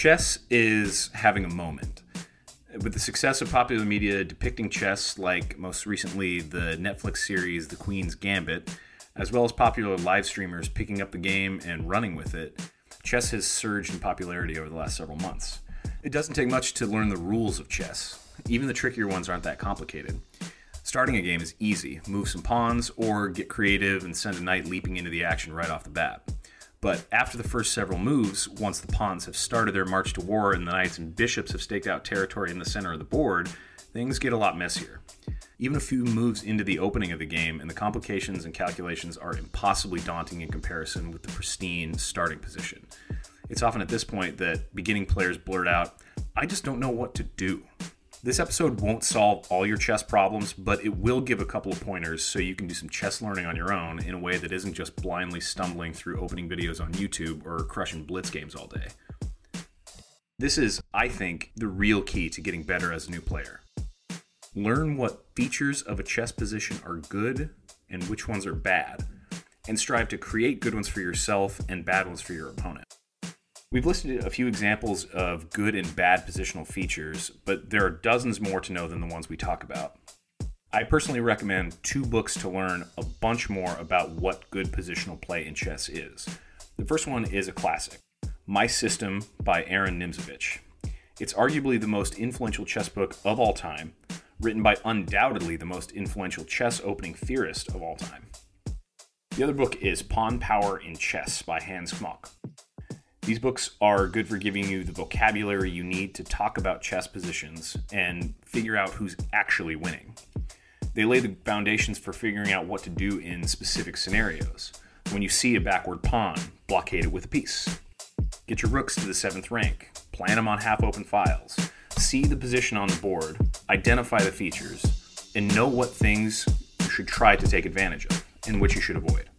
Chess is having a moment. With the success of popular media depicting chess, like most recently the Netflix series The Queen's Gambit, as well as popular live streamers picking up the game and running with it, chess has surged in popularity over the last several months. It doesn't take much to learn the rules of chess. Even the trickier ones aren't that complicated. Starting a game is easy move some pawns, or get creative and send a knight leaping into the action right off the bat. But after the first several moves, once the pawns have started their march to war and the knights and bishops have staked out territory in the center of the board, things get a lot messier. Even a few moves into the opening of the game, and the complications and calculations are impossibly daunting in comparison with the pristine starting position. It's often at this point that beginning players blurt out, I just don't know what to do. This episode won't solve all your chess problems, but it will give a couple of pointers so you can do some chess learning on your own in a way that isn't just blindly stumbling through opening videos on YouTube or crushing blitz games all day. This is, I think, the real key to getting better as a new player. Learn what features of a chess position are good and which ones are bad, and strive to create good ones for yourself and bad ones for your opponent. We've listed a few examples of good and bad positional features, but there are dozens more to know than the ones we talk about. I personally recommend two books to learn a bunch more about what good positional play in chess is. The first one is a classic, My System by Aron Nimzowitsch. It's arguably the most influential chess book of all time, written by undoubtedly the most influential chess opening theorist of all time. The other book is Pawn Power in Chess by Hans Kmoch. These books are good for giving you the vocabulary you need to talk about chess positions and figure out who's actually winning. They lay the foundations for figuring out what to do in specific scenarios. When you see a backward pawn, blockade it with a piece. Get your rooks to the seventh rank, plan them on half open files, see the position on the board, identify the features, and know what things you should try to take advantage of and which you should avoid.